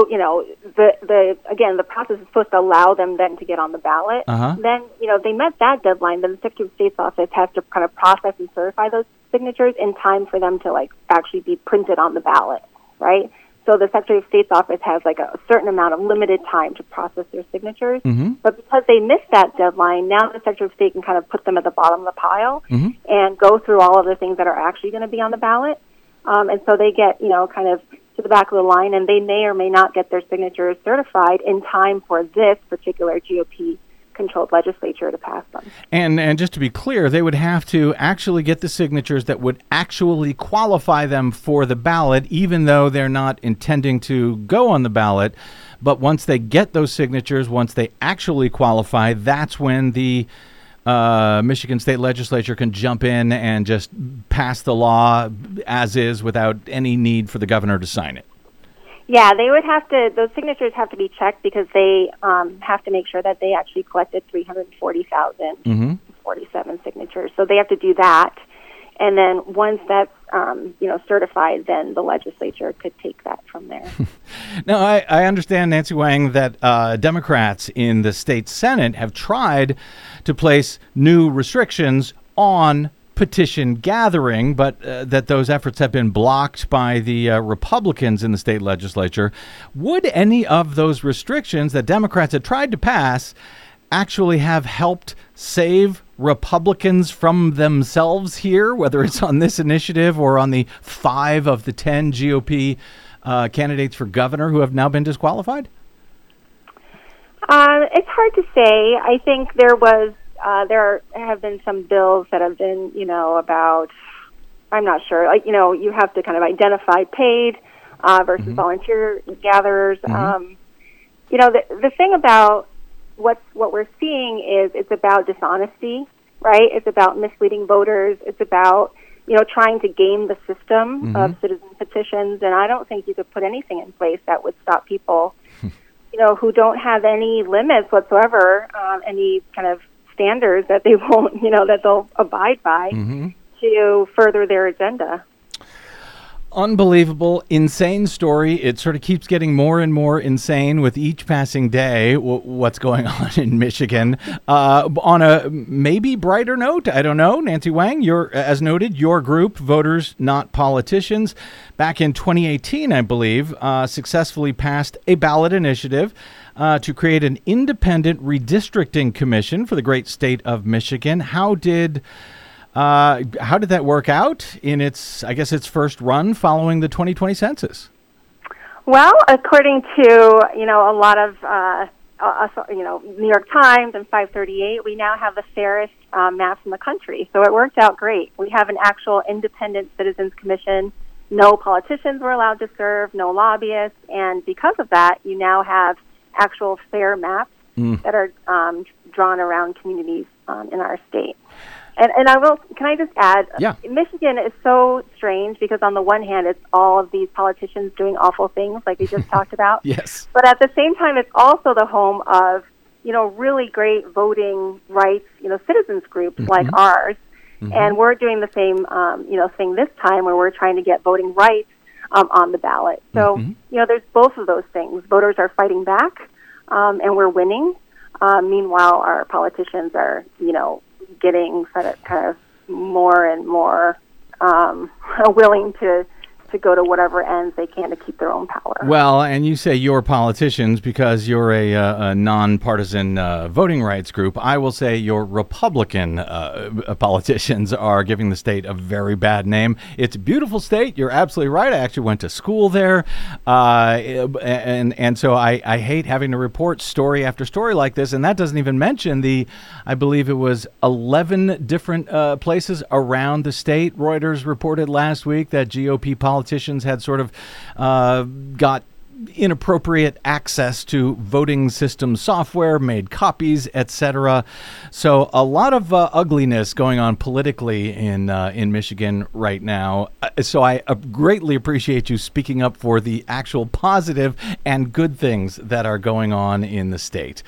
you know the the again the process is supposed to allow them then to get on the ballot. Uh-huh. Then you know they met that deadline. Then the Secretary of State's office has to kind of process and certify those signatures in time for them to like actually be printed on the ballot, right? So the Secretary of State's office has like a certain amount of limited time to process their signatures. But because they missed that deadline, now the Secretary of State can kind of put them at the bottom of the pile and go through all of the things that are actually going to be on the ballot. Um, and so they get, you know, kind of to the back of the line, and they may or may not get their signatures certified in time for this particular GOP controlled legislature to pass them. And and just to be clear, they would have to actually get the signatures that would actually qualify them for the ballot, even though they're not intending to go on the ballot. But once they get those signatures, once they actually qualify, that's when the uh, Michigan State Legislature can jump in and just pass the law as is without any need for the governor to sign it. Yeah, they would have to. Those signatures have to be checked because they um, have to make sure that they actually collected three hundred forty thousand forty-seven signatures. So they have to do that, and then once that's um, you know certified, then the legislature could take that from there. Now, I, I understand, Nancy Wang, that uh, Democrats in the state Senate have tried to place new restrictions on petition gathering, but uh, that those efforts have been blocked by the uh, Republicans in the state legislature. Would any of those restrictions that Democrats had tried to pass actually have helped save Republicans from themselves here, whether it's on this initiative or on the five of the 10 GOP uh, candidates for governor who have now been disqualified? Um, it's hard to say. I think there was uh, there have been some bills that have been you know about I'm not sure like you know you have to kind of identify paid uh, versus volunteer gatherers. Um, you know the the thing about what's what we're seeing is it's about dishonesty, right? It's about misleading voters. It's about you know trying to game the system of citizen petitions, and I don't think you could put anything in place that would stop people you know, who don't have any limits whatsoever, um, any kind of standards that they won't, you know, that they'll abide by to further their agenda. Unbelievable, insane story. It sort of keeps getting more and more insane with each passing day. W- what's going on in Michigan? Uh, on a maybe brighter note, I don't know. Nancy Wang, your as noted, your group, Voters Not Politicians, back in 2018, I believe, uh, successfully passed a ballot initiative. Uh, to create an independent redistricting commission for the great state of Michigan. How did uh, how did that work out in its, I guess, its first run following the 2020 census? Well, according to you know a lot of uh, uh, you know New York Times and 538, we now have the fairest uh, maps in the country. So it worked out great. We have an actual independent citizens commission. No politicians were allowed to serve, no lobbyists, and because of that, you now have actual fair maps that are um, drawn around communities um, in our state. And, and I will, can I just add? Yeah. Michigan is so strange because on the one hand, it's all of these politicians doing awful things like we just talked about. Yes. But at the same time, it's also the home of, you know, really great voting rights, you know, citizens groups like ours. And we're doing the same, um, you know, thing this time where we're trying to get voting rights um, on the ballot. So, you know, there's both of those things. Voters are fighting back, um, and we're winning. Um, meanwhile, our politicians are, you know, getting sort of kind of more and more um, willing to to go to whatever ends they can to keep their own power. Well, and you say you're politicians because you're a, uh, a nonpartisan uh, voting rights group. I will say your Republican uh, politicians are giving the state a very bad name. It's a beautiful state. You're absolutely right. I actually went to school there, uh, and and so I, I hate having to report story after story like this. And that doesn't even mention the, I believe it was 11 different uh, places around the state. Reuters reported last week that GOP politicians had sort of uh, got inappropriate access to voting system software, made copies, etc. So a lot of uh, ugliness going on politically in uh, in Michigan right now. Uh, so I uh, greatly appreciate you speaking up for the actual positive and good things that are going on in the state.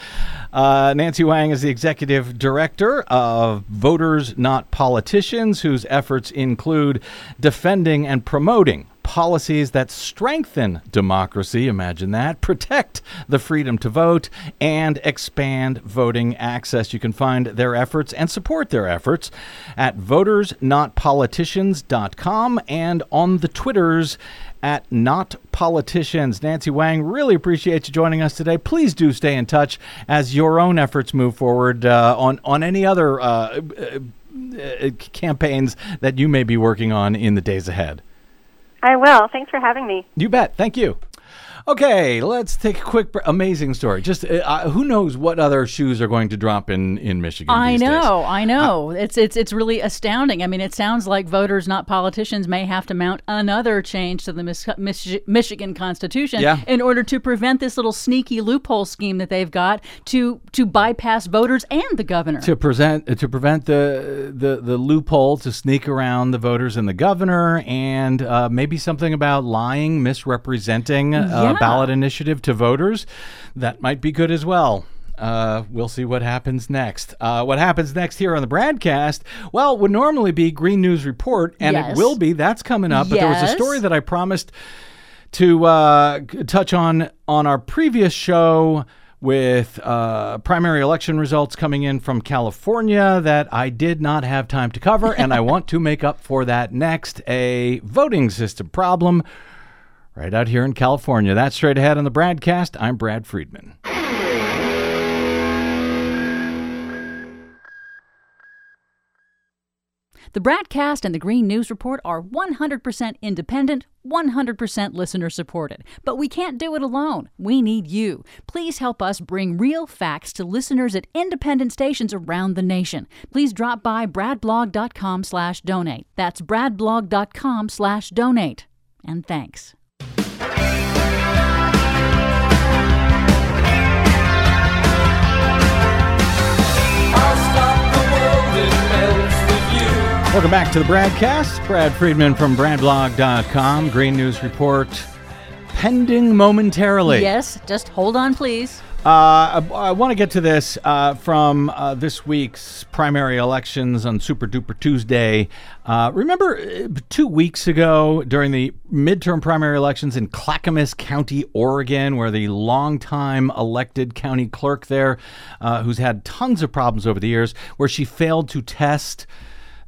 Uh, Nancy Wang is the executive director of Voters Not Politicians, whose efforts include defending and promoting policies that strengthen democracy, imagine that, protect the freedom to vote, and expand voting access. You can find their efforts and support their efforts at votersnotpoliticians.com and on the Twitters at Not Politicians. Nancy Wang, really appreciate you joining us today. Please do stay in touch as your own efforts move forward uh, on, on any other uh, uh, uh, campaigns that you may be working on in the days ahead. I will. Thanks for having me. You bet. Thank you. Okay, let's take a quick, amazing story. Just uh, uh, who knows what other shoes are going to drop in in Michigan? I these days. know, I know. it's it's it's really astounding. I mean, it sounds like voters, not politicians, may have to mount another change to the Mis- Mich- Michigan Constitution Yeah. in order to prevent this little sneaky loophole scheme that they've got to to bypass voters and the governor. to present uh, to prevent the the the loophole to sneak around the voters and the governor, and uh, maybe something about lying, misrepresenting uh, Yeah. ballot initiative to voters. That might be good as well. Uh, we'll see what happens next. Uh, what happens next here on the BradCast? Well, would normally be Green News Report, and it will be. That's coming up. But there was a story that I promised to uh, touch on on our previous show with uh, primary election results coming in from California that I did not have time to cover, and I want to make up for that next. A voting system problem right out here in California. That's straight ahead on the BradCast. I'm Brad Friedman. The BradCast and the Green News Report are 100% independent, 100% listener supported. But we can't do it alone. We need you. Please help us bring real facts to listeners at independent stations around the nation. Please drop by bradblog.com slash donate. That's bradblog.com slash donate. And thanks. Welcome back to the BradCast. Brad Friedman from bradblog.com. Green News Report pending momentarily. Yes, just hold on, please. Uh, I, I want to get to this uh, from uh, this week's primary elections on Super Duper Tuesday. Uh, remember uh, two weeks ago during the midterm primary elections in Clackamas County, Oregon, where the longtime elected county clerk there, uh, who's had tons of problems over the years, where she failed to test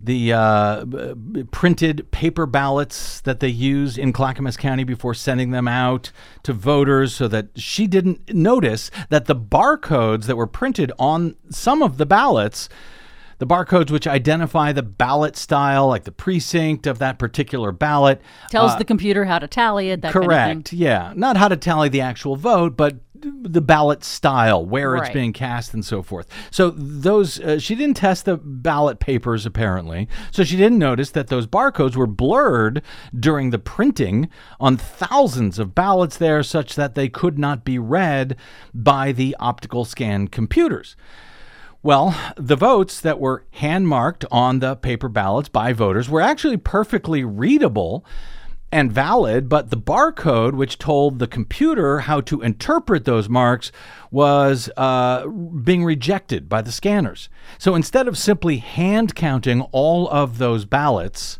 the uh, b- printed paper ballots that they use in Clackamas County before sending them out to voters so that she didn't notice that the barcodes that were printed on some of the ballots the barcodes which identify the ballot style like the precinct of that particular ballot Tells the computer how to tally it, that Correct. kind of. Yeah. Not how to tally the actual vote, but the ballot style, where it's being cast, and so forth. So those uh, she didn't test the ballot papers apparently, so she didn't notice that those barcodes were blurred during the printing on thousands of ballots there, such that they could not be read by the optical scan computers. Well, the votes that were hand marked on the paper ballots by voters were actually perfectly readable and valid, but the barcode, which told the computer how to interpret those marks, was uh, being rejected by the scanners. So instead of simply hand counting all of those ballots,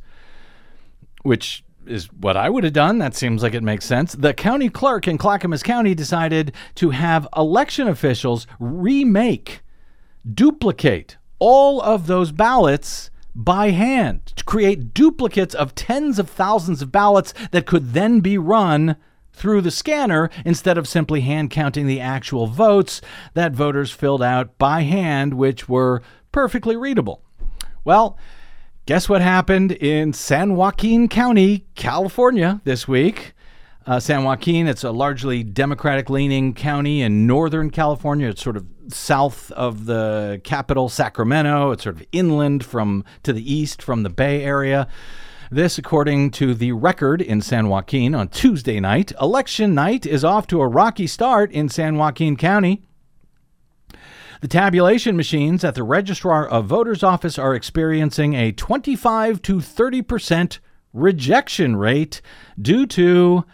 which is what I would have done. That seems like it makes sense. The county clerk in Clackamas County decided to have election officials remake, duplicate all of those ballots by hand to create duplicates of tens of thousands of ballots that could then be run through the scanner instead of simply hand counting the actual votes that voters filled out by hand, which were perfectly readable. Well, Guess what happened in San Joaquin County, California this week? Uh, San Joaquin, it's a largely Democratic leaning county in Northern California. It's sort of south of the capital, Sacramento. It's sort of inland from to the east from the Bay Area. This, according to the record in San Joaquin on Tuesday night. Election night is off to a rocky start in San Joaquin County. The tabulation machines at the Registrar of Voters office are experiencing a 25 to 30 percent rejection rate due to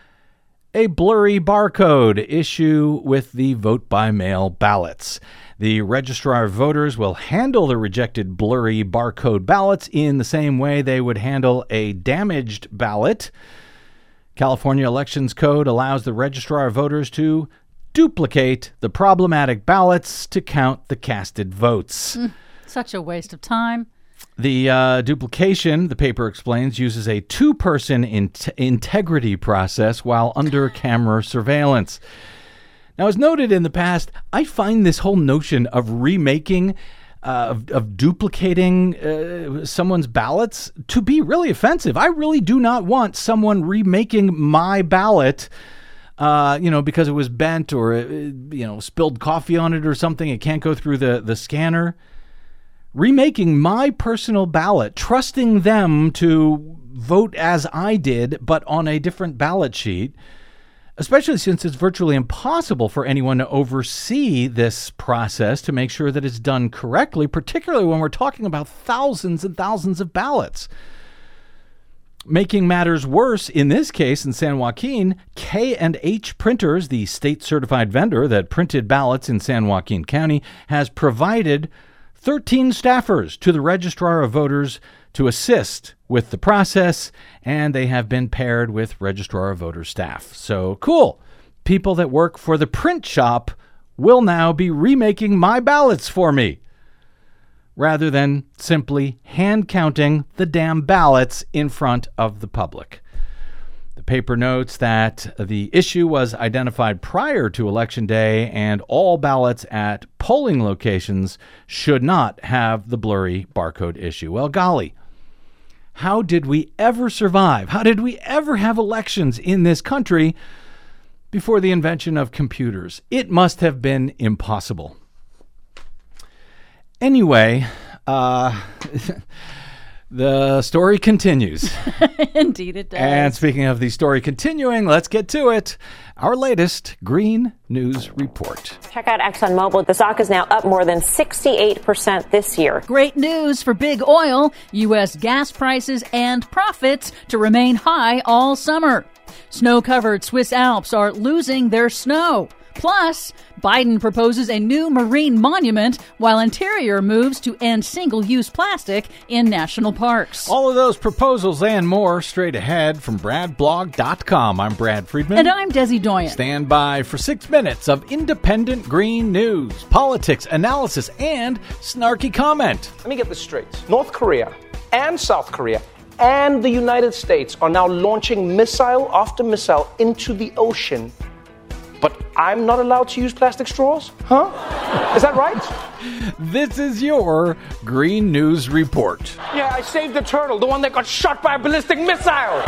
a blurry barcode issue with the vote by mail ballots. The Registrar of Voters will handle the rejected blurry barcode ballots in the same way they would handle a damaged ballot. California Elections Code allows the Registrar of Voters to duplicate the problematic ballots to count the casted votes. Hmm. Such a waste of time. The uh, duplication, the paper explains, uses a two person in- integrity process while under camera surveillance. Now, as noted in the past, I find this whole notion of remaking uh, of, of duplicating uh, someone's ballots to be really offensive. I really do not want someone remaking my ballot. Uh, you know, because it was bent or uh, you know spilled coffee on it or something, it can't go through the the scanner. Remaking my personal ballot, trusting them to vote as I did, but on a different ballot sheet especially since it's virtually impossible for anyone to oversee this process to make sure that it's done correctly, particularly when we're talking about thousands and thousands of ballots. Making matters worse, in this case in San Joaquin, K&H Printers, the state certified vendor that printed ballots in San Joaquin County, has provided 13 staffers to the registrar of voters to assist with the process, and they have been paired with registrar of Voters staff. So cool. People that work for the print shop will now be remaking my ballots for me rather than simply hand counting the damn ballots in front of the public. The paper notes that the issue was identified prior to Election Day, and all ballots at polling locations should not have the blurry barcode issue. Well, golly, how did we ever survive? How did we ever have elections in this country before the invention of computers? It must have been impossible. Anyway, uh, the story continues. Indeed, it does. And speaking of the story continuing, let's get to it. Our latest Green News Report. Check out ExxonMobil. The stock is now up more than 68% this year. Great news for big oil. U.S. gas prices and profits to remain high all summer. Snow covered Swiss Alps are losing their snow. Plus, Biden proposes a new marine monument while Interior moves to end single use plastic in national parks. All of those proposals and more straight ahead from BradBlog.com. I'm Brad Friedman. And I'm Desi Doyen. Stand by for six minutes of independent green news, politics, analysis, and snarky comment. Let me get this straight North Korea and South Korea and the United States are now launching missile after missile into the ocean but I'm not allowed to use plastic straws? Huh? Is that right? This is your Green News Report. Yeah, I saved the turtle, the one that got shot by a ballistic missile.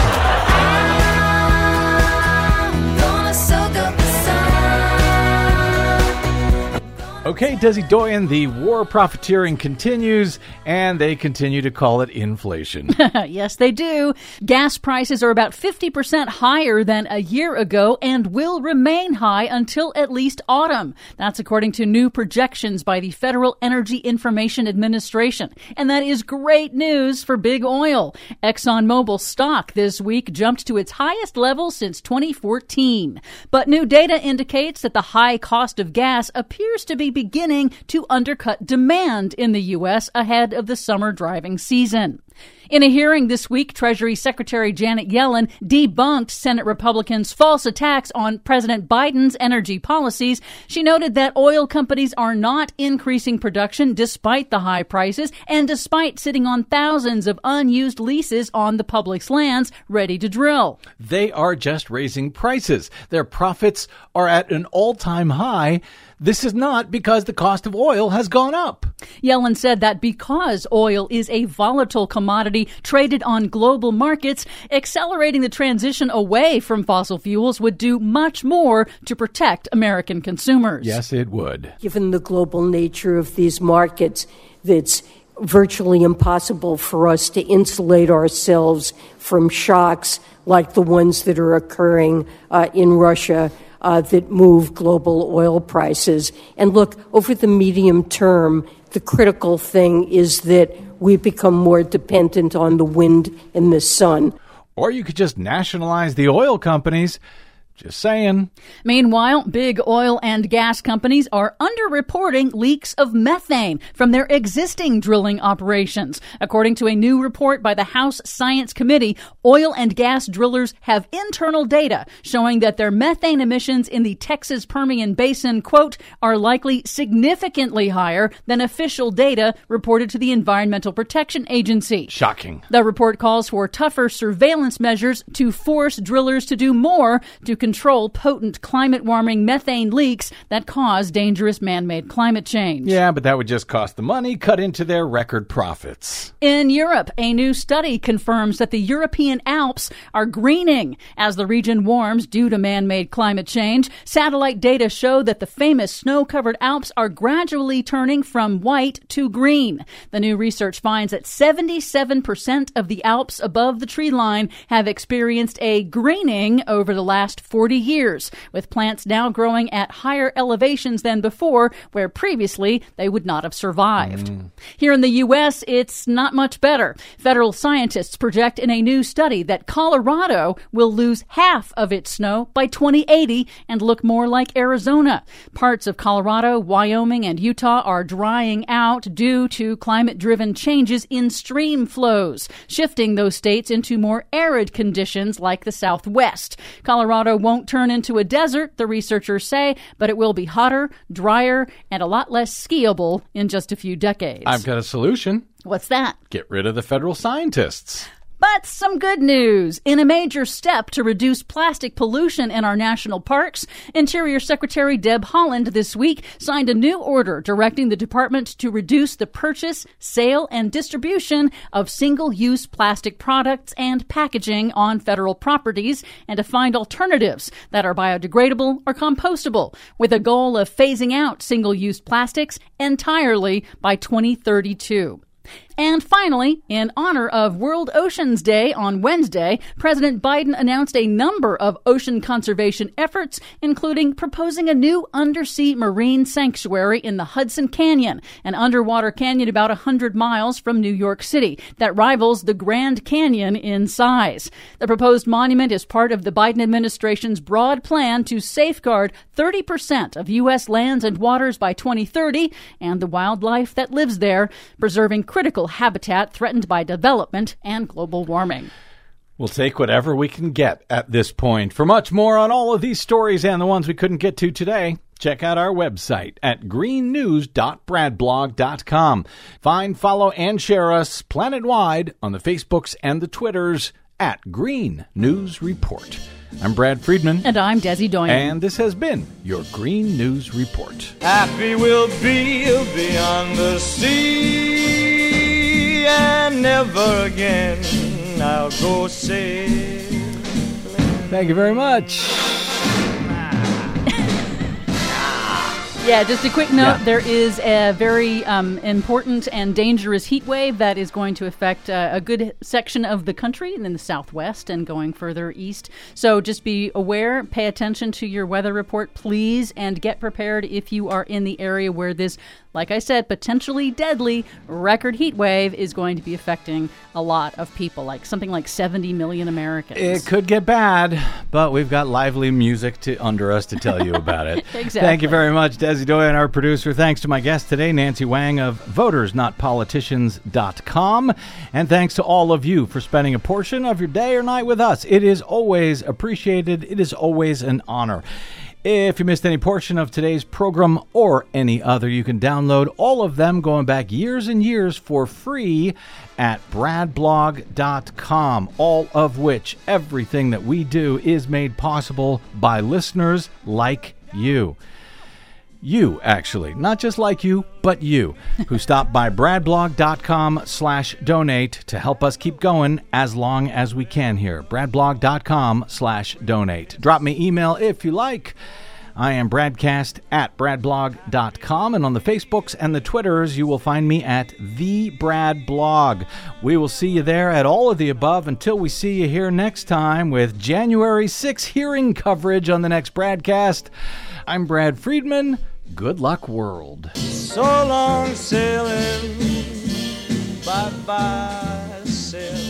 Okay, Desi Doyen, the war profiteering continues, and they continue to call it inflation. yes, they do. Gas prices are about 50% higher than a year ago and will remain high until at least autumn. That's according to new projections by the Federal Energy Information Administration. And that is great news for big oil. ExxonMobil stock this week jumped to its highest level since 2014. But new data indicates that the high cost of gas appears to be beginning to undercut demand in the U.S. ahead of the summer driving season. In a hearing this week, Treasury Secretary Janet Yellen debunked Senate Republicans' false attacks on President Biden's energy policies. She noted that oil companies are not increasing production despite the high prices and despite sitting on thousands of unused leases on the public's lands ready to drill. They are just raising prices. Their profits are at an all time high. This is not because the cost of oil has gone up. Yellen said that because oil is a volatile commodity traded on global markets, accelerating the transition away from fossil fuels would do much more to protect American consumers. Yes, it would. Given the global nature of these markets, that's virtually impossible for us to insulate ourselves from shocks like the ones that are occurring uh, in Russia uh, that move global oil prices. And look, over the medium term, the critical thing is that we become more dependent on the wind and the sun. Or you could just nationalize the oil companies just saying. Meanwhile, big oil and gas companies are underreporting leaks of methane from their existing drilling operations. According to a new report by the House Science Committee, oil and gas drillers have internal data showing that their methane emissions in the Texas Permian Basin, quote, are likely significantly higher than official data reported to the Environmental Protection Agency. Shocking. The report calls for tougher surveillance measures to force drillers to do more to control potent climate warming methane leaks that cause dangerous man made climate change. Yeah, but that would just cost the money cut into their record profits. In Europe, a new study confirms that the European Alps are greening as the region warms due to man made climate change. Satellite data show that the famous snow covered Alps are gradually turning from white to green. The new research finds that 77% of the Alps above the tree line have experienced a greening over the last 40 years, with plants now growing at higher elevations than before, where previously they would not have survived. Mm. Here in the U.S., it's not much better. Federal scientists project in a new study that Colorado will lose half of its snow by 2080 and look more like Arizona. Parts of Colorado, Wyoming, and Utah are drying out due to climate driven changes in stream flows, shifting those states into more arid conditions like the Southwest. Colorado won't turn into a desert, the researchers say, but it will be hotter, drier, and a lot less skiable in just a few decades. I've got a solution. What's that? Get rid of the federal scientists. But some good news. In a major step to reduce plastic pollution in our national parks, Interior Secretary Deb Haaland this week signed a new order directing the department to reduce the purchase, sale, and distribution of single use plastic products and packaging on federal properties and to find alternatives that are biodegradable or compostable, with a goal of phasing out single use plastics entirely by 2032. And finally, in honor of World Oceans Day on Wednesday, President Biden announced a number of ocean conservation efforts, including proposing a new undersea marine sanctuary in the Hudson Canyon, an underwater canyon about 100 miles from New York City that rivals the Grand Canyon in size. The proposed monument is part of the Biden administration's broad plan to safeguard 30% of U.S. lands and waters by 2030 and the wildlife that lives there, preserving critical habitat threatened by development and global warming. We'll take whatever we can get at this point. For much more on all of these stories and the ones we couldn't get to today, check out our website at greennews.bradblog.com. Find, follow, and share us planet wide on the Facebooks and the Twitters at Green News Report. I'm Brad Friedman. And I'm Desi Doyen. And this has been your Green News Report. Happy we'll be beyond the sea, and never again I'll go sailing. Thank you very much. Yeah, just a quick note Yeah. there is a very um, important and dangerous heat wave that is going to affect uh, a good section of the country in the southwest and going further east. So just be aware, pay attention to your weather report, please, and get prepared if you are in the area where this, like I said, potentially deadly record heat wave is going to be affecting a lot of people, like something like 70 million Americans. It could get bad, but we've got lively music to under us to tell you about it. Exactly. Thank you very much, Desi Doyen, our producer. Thanks to my guest today, Nancy Wang of VotersNotPoliticians.com. And thanks to all of you for spending a portion of your day or night with us. It is always appreciated. It is always an honor. If you missed any portion of today's program or any other, you can download all of them going back years and years for free at bradblog.com. All of which, everything that we do is made possible by listeners like you. You, actually, not just like you, but you, who stop by bradblog.com slash donate to help us keep going as long as we can here. bradblog.com slash donate. Drop me email if you like. I am Bradcast at bradblog.com, and on the Facebooks and the Twitters, you will find me at the Brad Blog. We will see you there at all of the above until we see you here next time with January 6 hearing coverage on the next BradCast. I'm Brad Friedman. Good luck, world. So long sailing, bye bye sailing.